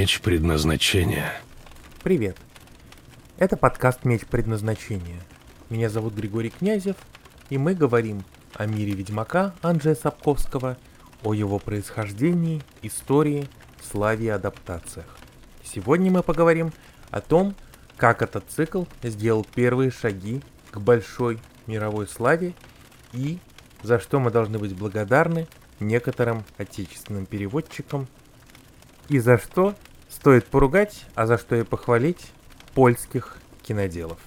Меч предназначения. Привет. Это подкаст «Меч предназначения». Меня зовут Григорий Князев, и мы говорим о мире Ведьмака Анджея Сапковского, о его происхождении, истории, славе и адаптациях. Сегодня мы поговорим о том, как этот цикл сделал первые шаги к большой мировой славе и за что мы должны быть благодарны некоторым отечественным переводчикам и за что стоит поругать, а за что и похвалить польских киноделов.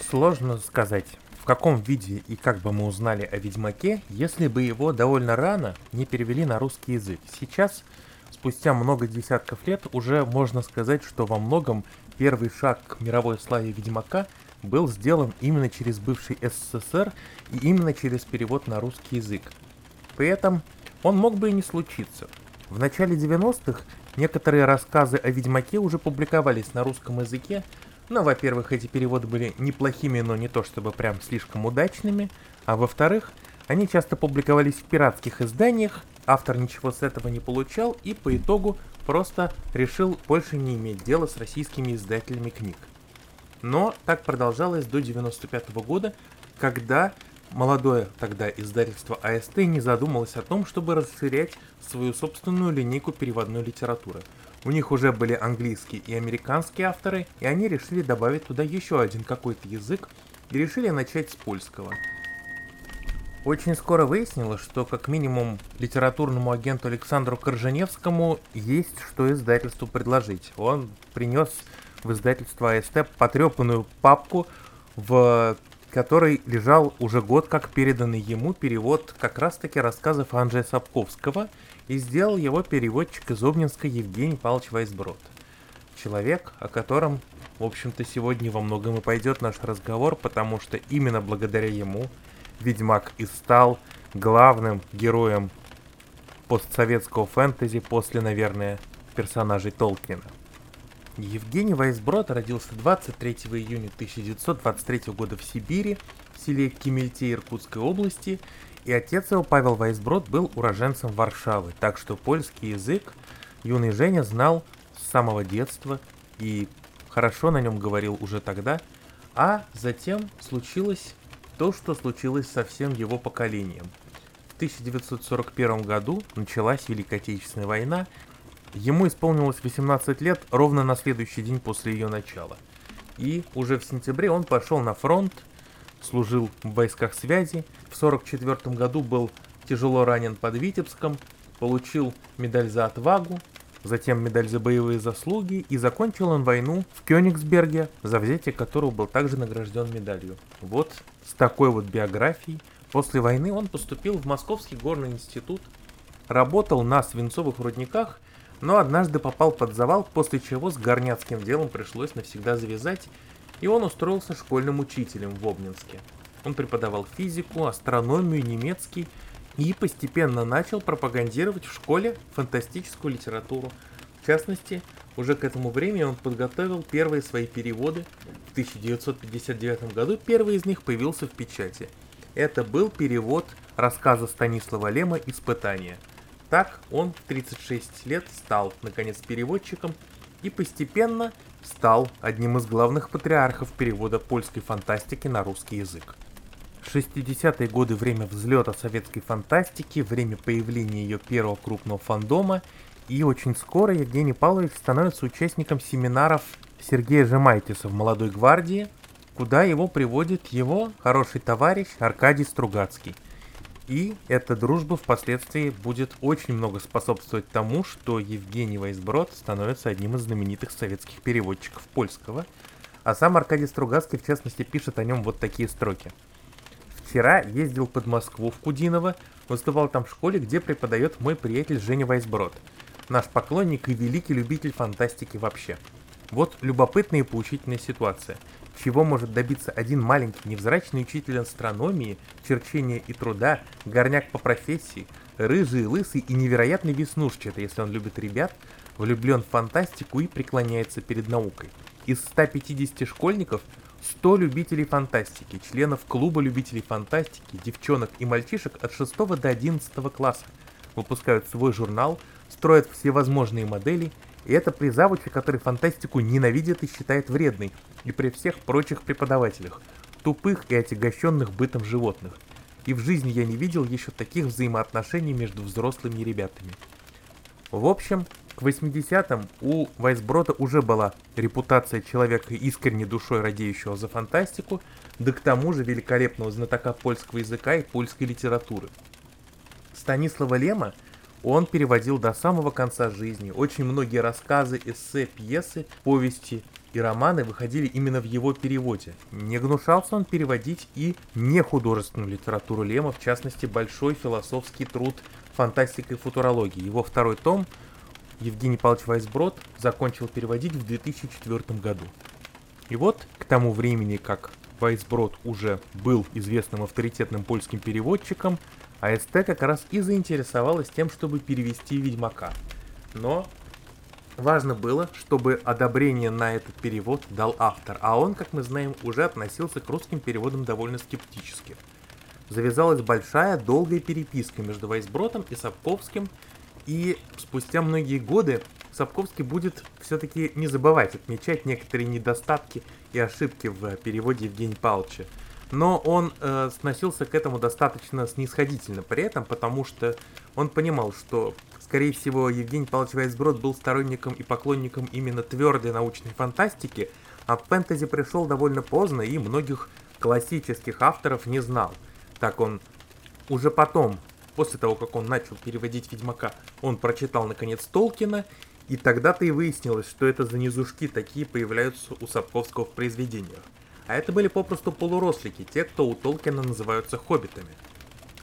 Сложно сказать, в каком виде и как бы мы узнали о Ведьмаке, если бы его довольно рано не перевели на русский язык. Сейчас, спустя много десятков лет, уже можно сказать, что во многом первый шаг к мировой славе Ведьмака был сделан именно через бывший СССР и именно через перевод на русский язык. При этом он мог бы и не случиться. В начале 90-х некоторые рассказы о Ведьмаке уже публиковались на русском языке, но, во-первых, эти переводы были неплохими, но не то чтобы прям слишком удачными, а во-вторых, они часто публиковались в пиратских изданиях, автор ничего с этого не получал и по итогу просто решил больше не иметь дела с российскими издателями книг. Но так продолжалось до 95 -го года, когда молодое тогда издательство АСТ не задумалось о том, чтобы расширять свою собственную линейку переводной литературы. У них уже были английские и американские авторы, и они решили добавить туда еще один какой-то язык и решили начать с польского. Очень скоро выяснилось, что как минимум литературному агенту Александру Корженевскому есть что издательству предложить. Он принес в издательство АСТ потрепанную папку, в которой лежал уже год как переданный ему перевод как раз-таки рассказов Анджея Сапковского, и сделал его переводчик из Обнинска Евгений Павлович Вайсброд. Человек, о котором, в общем-то, сегодня во многом и пойдет наш разговор, потому что именно благодаря ему Ведьмак и стал главным героем постсоветского фэнтези после, наверное, персонажей Толкина. Евгений Вайсброд родился 23 июня 1923 года в Сибири, в селе Кемельте Иркутской области, и отец его, Павел Вайсброд, был уроженцем Варшавы, так что польский язык юный Женя знал с самого детства и хорошо на нем говорил уже тогда, а затем случилось то, что случилось со всем его поколением. В 1941 году началась Великая Отечественная война, Ему исполнилось 18 лет ровно на следующий день после ее начала. И уже в сентябре он пошел на фронт, служил в войсках связи. В 1944 году был тяжело ранен под Витебском, получил медаль за отвагу, затем медаль за боевые заслуги и закончил он войну в Кёнигсберге, за взятие которого был также награжден медалью. Вот с такой вот биографией. После войны он поступил в Московский горный институт, работал на свинцовых рудниках – но однажды попал под завал, после чего с горняцким делом пришлось навсегда завязать, и он устроился школьным учителем в Обнинске. Он преподавал физику, астрономию, немецкий и постепенно начал пропагандировать в школе фантастическую литературу. В частности, уже к этому времени он подготовил первые свои переводы. В 1959 году первый из них появился в печати. Это был перевод рассказа Станислава Лема «Испытания». Так он в 36 лет стал, наконец, переводчиком и постепенно стал одним из главных патриархов перевода польской фантастики на русский язык. 60-е годы – время взлета советской фантастики, время появления ее первого крупного фандома, и очень скоро Евгений Павлович становится участником семинаров Сергея Жемайтиса в «Молодой гвардии», куда его приводит его хороший товарищ Аркадий Стругацкий – и эта дружба впоследствии будет очень много способствовать тому, что Евгений Вайсброд становится одним из знаменитых советских переводчиков польского. А сам Аркадий Стругацкий, в частности, пишет о нем вот такие строки. «Вчера ездил под Москву в Кудиново, выступал там в школе, где преподает мой приятель Женя Вайсброд. Наш поклонник и великий любитель фантастики вообще. Вот любопытная и поучительная ситуация – чего может добиться один маленький невзрачный учитель астрономии, черчения и труда, горняк по профессии, рыжий, лысый и невероятный веснушчатый, если он любит ребят, влюблен в фантастику и преклоняется перед наукой. Из 150 школьников 100 любителей фантастики, членов клуба любителей фантастики, девчонок и мальчишек от 6 до 11 класса выпускают свой журнал строят всевозможные модели, и это при завуче, который фантастику ненавидит и считает вредной, и при всех прочих преподавателях, тупых и отягощенных бытом животных. И в жизни я не видел еще таких взаимоотношений между взрослыми ребятами. В общем, к 80-м у Вайсброта уже была репутация человека искренне душой радеющего за фантастику, да к тому же великолепного знатока польского языка и польской литературы. Станислава Лема он переводил до самого конца жизни. Очень многие рассказы, эссе, пьесы, повести и романы выходили именно в его переводе. Не гнушался он переводить и нехудожественную литературу Лема, в частности, большой философский труд «Фантастика и футурология». Его второй том Евгений Павлович Вайсброд закончил переводить в 2004 году. И вот к тому времени, как Вайсброд уже был известным авторитетным польским переводчиком, АСТ как раз и заинтересовалась тем, чтобы перевести Ведьмака. Но важно было, чтобы одобрение на этот перевод дал автор, а он, как мы знаем, уже относился к русским переводам довольно скептически. Завязалась большая, долгая переписка между Вайсбродом и Сапковским, и спустя многие годы Сапковский будет все-таки не забывать отмечать некоторые недостатки и ошибки в переводе Евгения Павловича. Но он э, сносился к этому достаточно снисходительно при этом, потому что он понимал, что, скорее всего, Евгений Павлович Вайсброд был сторонником и поклонником именно твердой научной фантастики, а фэнтези пришел довольно поздно и многих классических авторов не знал. Так он уже потом После того, как он начал переводить Ведьмака, он прочитал наконец Толкина, и тогда-то и выяснилось, что это за низушки такие появляются у Сапковского в произведениях. А это были попросту полурослики, те, кто у Толкина называются хоббитами.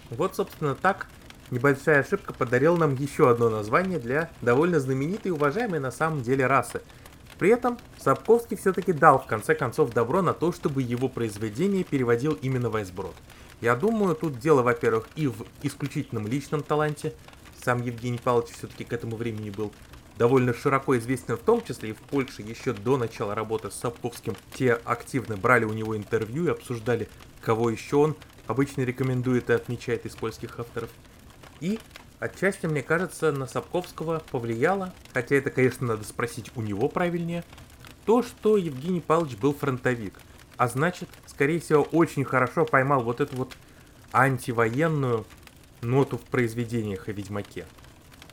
Вот, собственно, так небольшая ошибка подарила нам еще одно название для довольно знаменитой и уважаемой на самом деле расы. При этом Сапковский все-таки дал в конце концов добро на то, чтобы его произведение переводил именно Вайсброд. Я думаю, тут дело, во-первых, и в исключительном личном таланте. Сам Евгений Павлович все-таки к этому времени был довольно широко известен, в том числе и в Польше, еще до начала работы с Сапковским. Те активно брали у него интервью и обсуждали, кого еще он обычно рекомендует и отмечает из польских авторов. И отчасти, мне кажется, на Сапковского повлияло, хотя это, конечно, надо спросить у него правильнее, то, что Евгений Павлович был фронтовик – а значит, скорее всего, очень хорошо поймал вот эту вот антивоенную ноту в произведениях о Ведьмаке.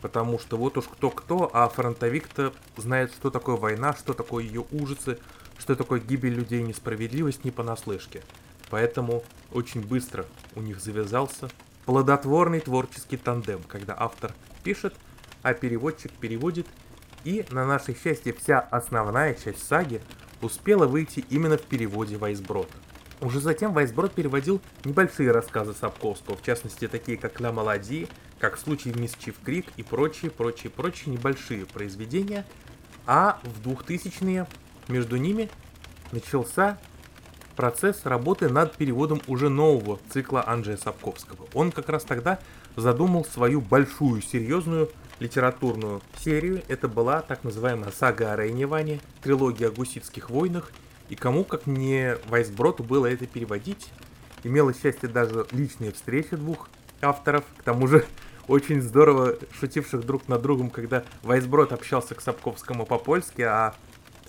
Потому что вот уж кто-кто, а фронтовик-то знает, что такое война, что такое ее ужасы, что такое гибель людей, несправедливость не понаслышке. Поэтому очень быстро у них завязался плодотворный творческий тандем, когда автор пишет, а переводчик переводит, и на наше счастье вся основная часть саги успела выйти именно в переводе Вайсброда. Уже затем Вайсброд переводил небольшие рассказы Сапковского, в частности такие как «Ла Малади», как «Случай в Мисчив Крик» и прочие, прочие, прочие небольшие произведения, а в 2000-е между ними начался процесс работы над переводом уже нового цикла Анджея Сапковского. Он как раз тогда задумал свою большую, серьезную литературную серию. Это была так называемая сага о Рейневане, трилогия о гуситских войнах. И кому, как не Вайсброту, было это переводить. Имело счастье даже личные встречи двух авторов. К тому же очень здорово шутивших друг над другом, когда Вайсброд общался к Сапковскому по-польски, а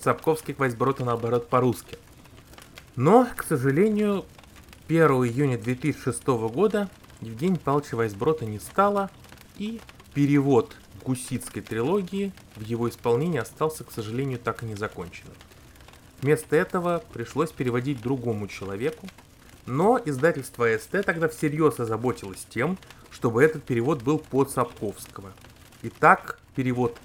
Сапковский к Вайсброту наоборот по-русски. Но, к сожалению, 1 июня 2006 года Евгений Павловича Вайсброта не стало, и перевод гуситской трилогии в его исполнении остался, к сожалению, так и не законченным. Вместо этого пришлось переводить другому человеку, но издательство СТ тогда всерьез озаботилось тем, чтобы этот перевод был под Сапковского. Итак, перевод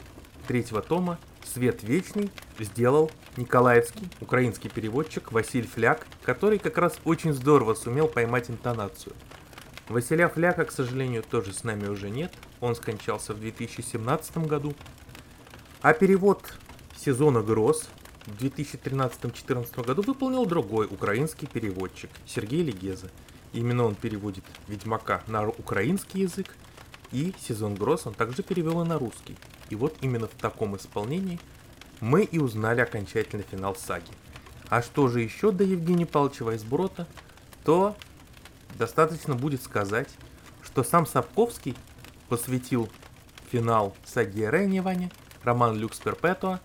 третьего тома «Свет вечный» сделал николаевский украинский переводчик Василь Фляк, который как раз очень здорово сумел поймать интонацию – Василя Фляка, к сожалению, тоже с нами уже нет. Он скончался в 2017 году. А перевод сезона гроз в 2013-2014 году выполнил другой украинский переводчик Сергей Легеза. Именно он переводит Ведьмака на украинский язык, и сезон гроз он также перевел и на русский. И вот именно в таком исполнении мы и узнали окончательный финал саги. А что же еще до Евгения Павловича Вайсброта, то Достаточно будет сказать, что сам Сапковский посвятил финал саги Рейневане, роман Люкс Перпетуа,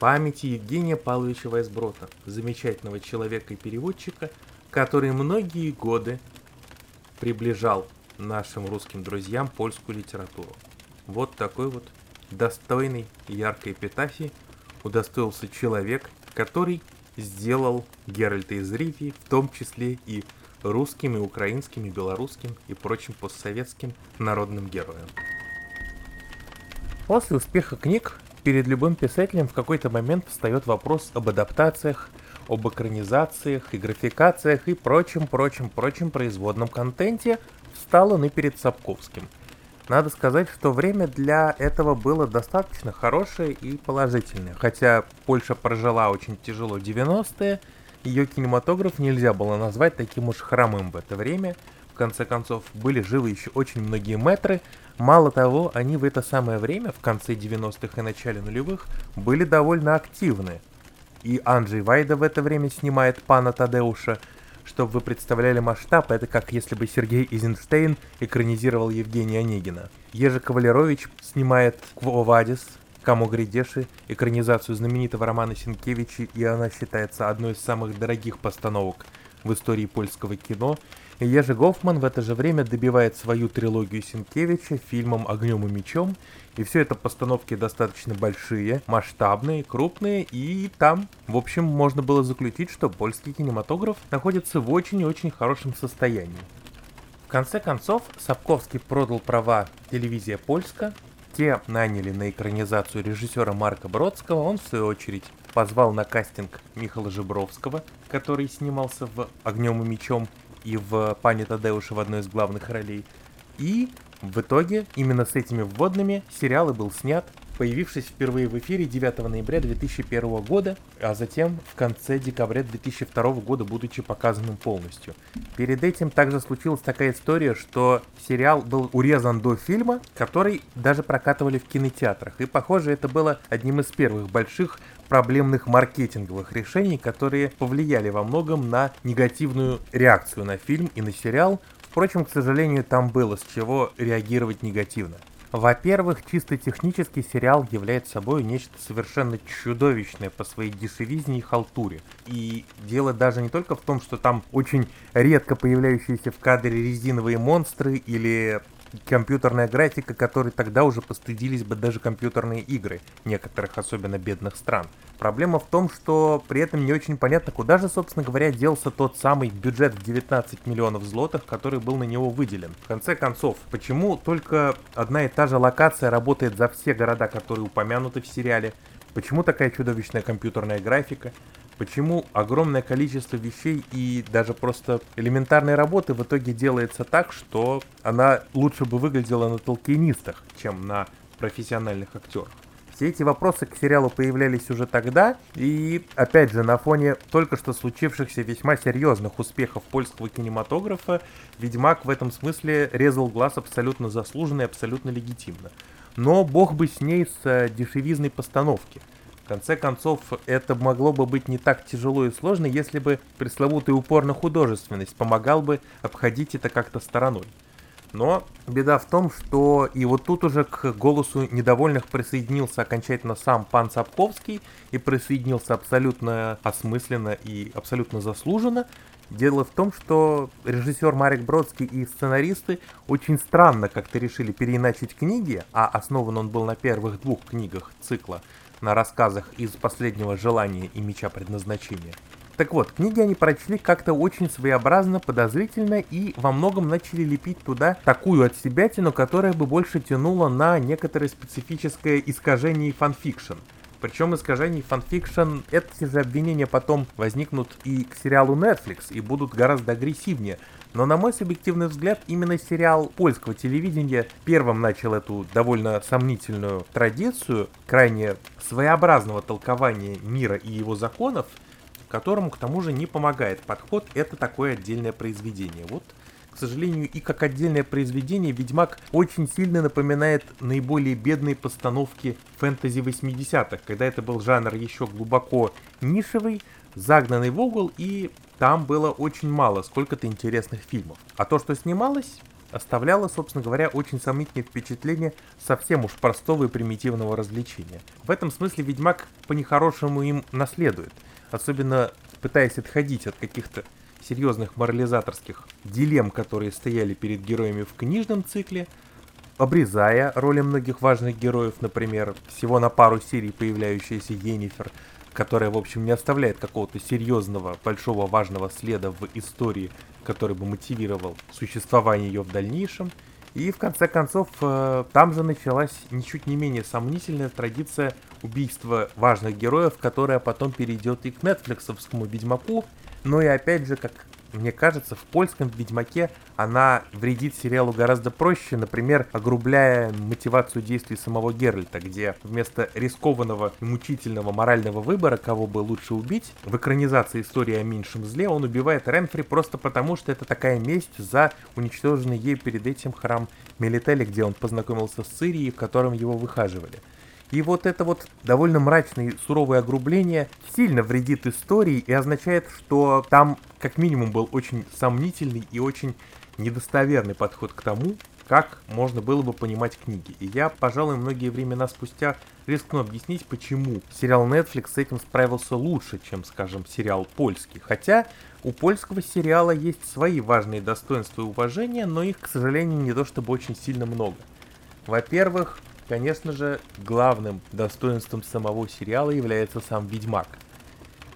памяти Евгения Павловича Вайсброта, замечательного человека и переводчика, который многие годы приближал нашим русским друзьям польскую литературу. Вот такой вот достойный яркой эпитафии удостоился человек, который сделал Геральта из Ривии, в том числе и русским, и украинским, и белорусским, и прочим постсоветским народным героем. После успеха книг перед любым писателем в какой-то момент встает вопрос об адаптациях, об экранизациях и графикациях и прочем, прочем, прочем производном контенте, встал он и перед Сапковским. Надо сказать, что время для этого было достаточно хорошее и положительное. Хотя Польша прожила очень тяжело 90-е, ее кинематограф нельзя было назвать таким уж хромым в это время. В конце концов, были живы еще очень многие метры. Мало того, они в это самое время, в конце 90-х и начале нулевых, были довольно активны. И Анджей Вайда в это время снимает пана Тадеуша. Чтобы вы представляли масштаб, это как если бы Сергей Изенштейн экранизировал Евгения Онегина. Ежи Кавалерович снимает Квовадис, Камо Гридеши, экранизацию знаменитого романа Сенкевича, и она считается одной из самых дорогих постановок в истории польского кино. Ежи Гофман в это же время добивает свою трилогию Сенкевича фильмом «Огнем и мечом», и все это постановки достаточно большие, масштабные, крупные, и там, в общем, можно было заключить, что польский кинематограф находится в очень и очень хорошем состоянии. В конце концов, Сапковский продал права телевизия Польска, те наняли на экранизацию режиссера Марка Бродского, он в свою очередь позвал на кастинг Михаила Жибровского, который снимался в «Огнем и мечом» и в «Пане Тадеуша» в одной из главных ролей. И в итоге именно с этими вводными сериал и был снят появившись впервые в эфире 9 ноября 2001 года, а затем в конце декабря 2002 года, будучи показанным полностью. Перед этим также случилась такая история, что сериал был урезан до фильма, который даже прокатывали в кинотеатрах. И, похоже, это было одним из первых больших проблемных маркетинговых решений, которые повлияли во многом на негативную реакцию на фильм и на сериал. Впрочем, к сожалению, там было с чего реагировать негативно. Во-первых, чисто технически сериал является собой нечто совершенно чудовищное по своей дешевизне и халтуре. И дело даже не только в том, что там очень редко появляющиеся в кадре резиновые монстры или компьютерная графика, которой тогда уже постыдились бы даже компьютерные игры некоторых особенно бедных стран. Проблема в том, что при этом не очень понятно, куда же, собственно говоря, делся тот самый бюджет в 19 миллионов злотых, который был на него выделен. В конце концов, почему только одна и та же локация работает за все города, которые упомянуты в сериале? Почему такая чудовищная компьютерная графика? Почему огромное количество вещей и даже просто элементарной работы в итоге делается так, что она лучше бы выглядела на толкинистах, чем на профессиональных актерах? Все эти вопросы к сериалу появлялись уже тогда, и, опять же, на фоне только что случившихся весьма серьезных успехов польского кинематографа, Ведьмак в этом смысле резал глаз абсолютно заслуженно и абсолютно легитимно. Но бог бы с ней с э, дешевизной постановки – конце концов, это могло бы быть не так тяжело и сложно, если бы пресловутый упор на художественность помогал бы обходить это как-то стороной. Но беда в том, что и вот тут уже к голосу недовольных присоединился окончательно сам пан Сапковский и присоединился абсолютно осмысленно и абсолютно заслуженно. Дело в том, что режиссер Марик Бродский и сценаристы очень странно как-то решили переиначить книги, а основан он был на первых двух книгах цикла – на рассказах из «Последнего желания» и «Меча предназначения». Так вот, книги они прочли как-то очень своеобразно, подозрительно и во многом начали лепить туда такую от себятину, которая бы больше тянула на некоторое специфическое искажение фанфикшн. Причем искажение фанфикшн, эти же обвинения потом возникнут и к сериалу Netflix и будут гораздо агрессивнее. Но на мой субъективный взгляд, именно сериал польского телевидения первым начал эту довольно сомнительную традицию, крайне своеобразного толкования мира и его законов, которому к тому же не помогает подход «это такое отдельное произведение». Вот к сожалению, и как отдельное произведение, Ведьмак очень сильно напоминает наиболее бедные постановки фэнтези 80-х, когда это был жанр еще глубоко нишевый, загнанный в угол, и там было очень мало сколько-то интересных фильмов. А то, что снималось, оставляло, собственно говоря, очень сомнительное впечатление совсем уж простого и примитивного развлечения. В этом смысле Ведьмак по-нехорошему им наследует, особенно пытаясь отходить от каких-то серьезных морализаторских дилемм, которые стояли перед героями в книжном цикле, обрезая роли многих важных героев, например, всего на пару серий появляющаяся Йеннифер, которая, в общем, не оставляет какого-то серьезного, большого, важного следа в истории, который бы мотивировал существование ее в дальнейшем. И в конце концов, э, там же началась ничуть не менее сомнительная традиция убийства важных героев, которая потом перейдет и к нетфликсовскому Ведьмаку, но и опять же, как мне кажется, в польском Ведьмаке она вредит сериалу гораздо проще, например, огрубляя мотивацию действий самого Геральта, где вместо рискованного и мучительного морального выбора, кого бы лучше убить, в экранизации истории о меньшем зле он убивает Ренфри просто потому, что это такая месть за уничтоженный ей перед этим храм Мелители, где он познакомился с Цирией, в котором его выхаживали. И вот это вот довольно мрачное и суровое огрубление сильно вредит истории и означает, что там как минимум был очень сомнительный и очень недостоверный подход к тому, как можно было бы понимать книги. И я, пожалуй, многие времена спустя рискну объяснить, почему сериал Netflix с этим справился лучше, чем, скажем, сериал польский. Хотя у польского сериала есть свои важные достоинства и уважения, но их, к сожалению, не то чтобы очень сильно много. Во-первых, Конечно же, главным достоинством самого сериала является сам Ведьмак.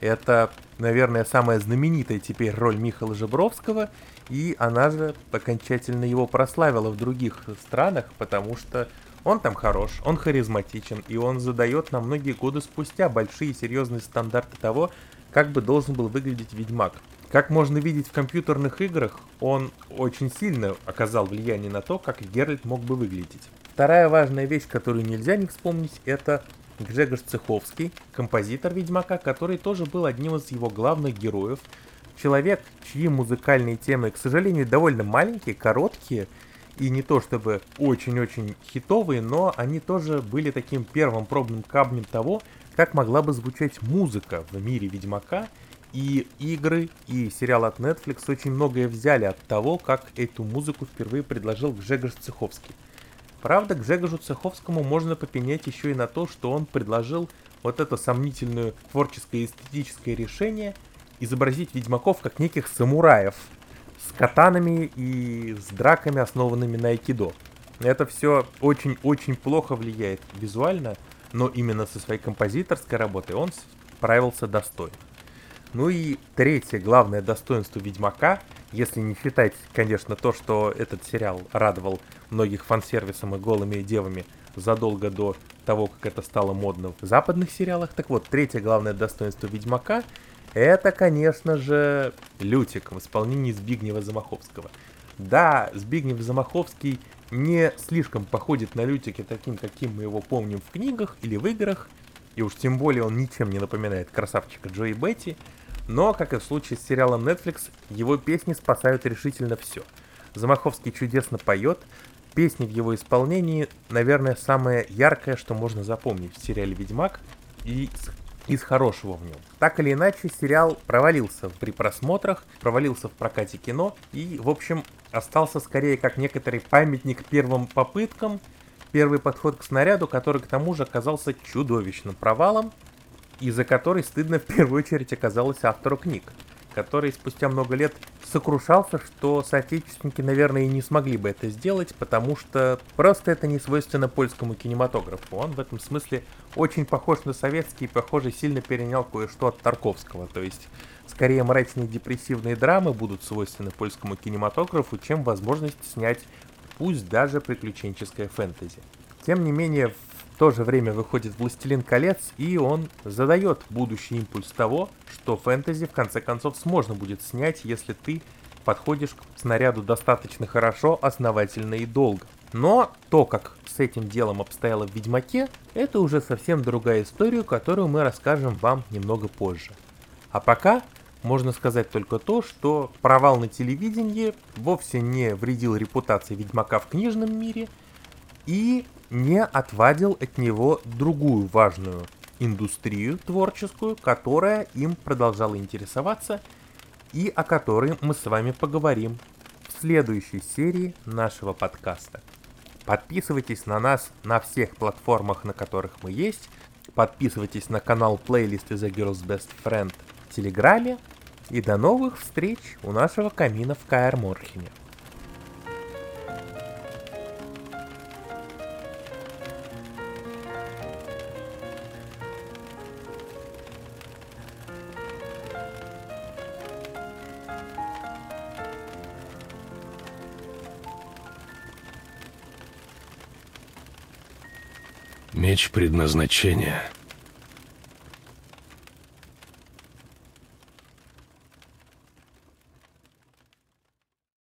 Это, наверное, самая знаменитая теперь роль Михаила Жебровского, и она же окончательно его прославила в других странах, потому что он там хорош, он харизматичен, и он задает на многие годы спустя большие серьезные стандарты того, как бы должен был выглядеть Ведьмак. Как можно видеть в компьютерных играх, он очень сильно оказал влияние на то, как Геральт мог бы выглядеть. Вторая важная вещь, которую нельзя не вспомнить, это Гжегош Цеховский, композитор Ведьмака, который тоже был одним из его главных героев. Человек, чьи музыкальные темы, к сожалению, довольно маленькие, короткие, и не то чтобы очень-очень хитовые, но они тоже были таким первым пробным камнем того, как могла бы звучать музыка в мире Ведьмака, и игры, и сериал от Netflix очень многое взяли от того, как эту музыку впервые предложил Гжегош Цеховский. Правда, к Жегожу Цеховскому можно попенять еще и на то, что он предложил вот это сомнительное творческое и эстетическое решение изобразить ведьмаков как неких самураев с катанами и с драками, основанными на айкидо. Это все очень-очень плохо влияет визуально, но именно со своей композиторской работой он справился достойно. Ну и третье главное достоинство Ведьмака если не считать, конечно, то, что этот сериал радовал многих фан-сервисом и голыми девами задолго до того, как это стало модно в западных сериалах. Так вот, третье главное достоинство Ведьмака это, конечно же, Лютик в исполнении Збигнева Замаховского. Да, Збигнев Замаховский не слишком походит на Лютика таким, каким мы его помним в книгах или в играх, и уж тем более он ничем не напоминает красавчика Джои Бетти, но, как и в случае с сериалом Netflix, его песни спасают решительно все. Замаховский чудесно поет, песни в его исполнении, наверное, самое яркое, что можно запомнить в сериале «Ведьмак» и из хорошего в нем. Так или иначе, сериал провалился при просмотрах, провалился в прокате кино и, в общем, остался скорее как некоторый памятник первым попыткам, первый подход к снаряду, который к тому же оказался чудовищным провалом, и за который стыдно в первую очередь оказалось автору книг, который спустя много лет сокрушался, что соотечественники, наверное, и не смогли бы это сделать, потому что просто это не свойственно польскому кинематографу. Он в этом смысле очень похож на советский и, похоже, сильно перенял кое-что от Тарковского. То есть, скорее мрачные депрессивные драмы будут свойственны польскому кинематографу, чем возможность снять пусть даже приключенческое фэнтези. Тем не менее, то же время выходит «Властелин колец», и он задает будущий импульс того, что фэнтези в конце концов можно будет снять, если ты подходишь к снаряду достаточно хорошо, основательно и долго. Но то, как с этим делом обстояло в Ведьмаке, это уже совсем другая история, которую мы расскажем вам немного позже. А пока можно сказать только то, что провал на телевидении вовсе не вредил репутации Ведьмака в книжном мире, и не отвадил от него другую важную индустрию творческую, которая им продолжала интересоваться и о которой мы с вами поговорим в следующей серии нашего подкаста. Подписывайтесь на нас на всех платформах, на которых мы есть. Подписывайтесь на канал плейлисты The Girls Best Friend в Телеграме. И до новых встреч у нашего камина в Каэр Морхене. Меч предназначения —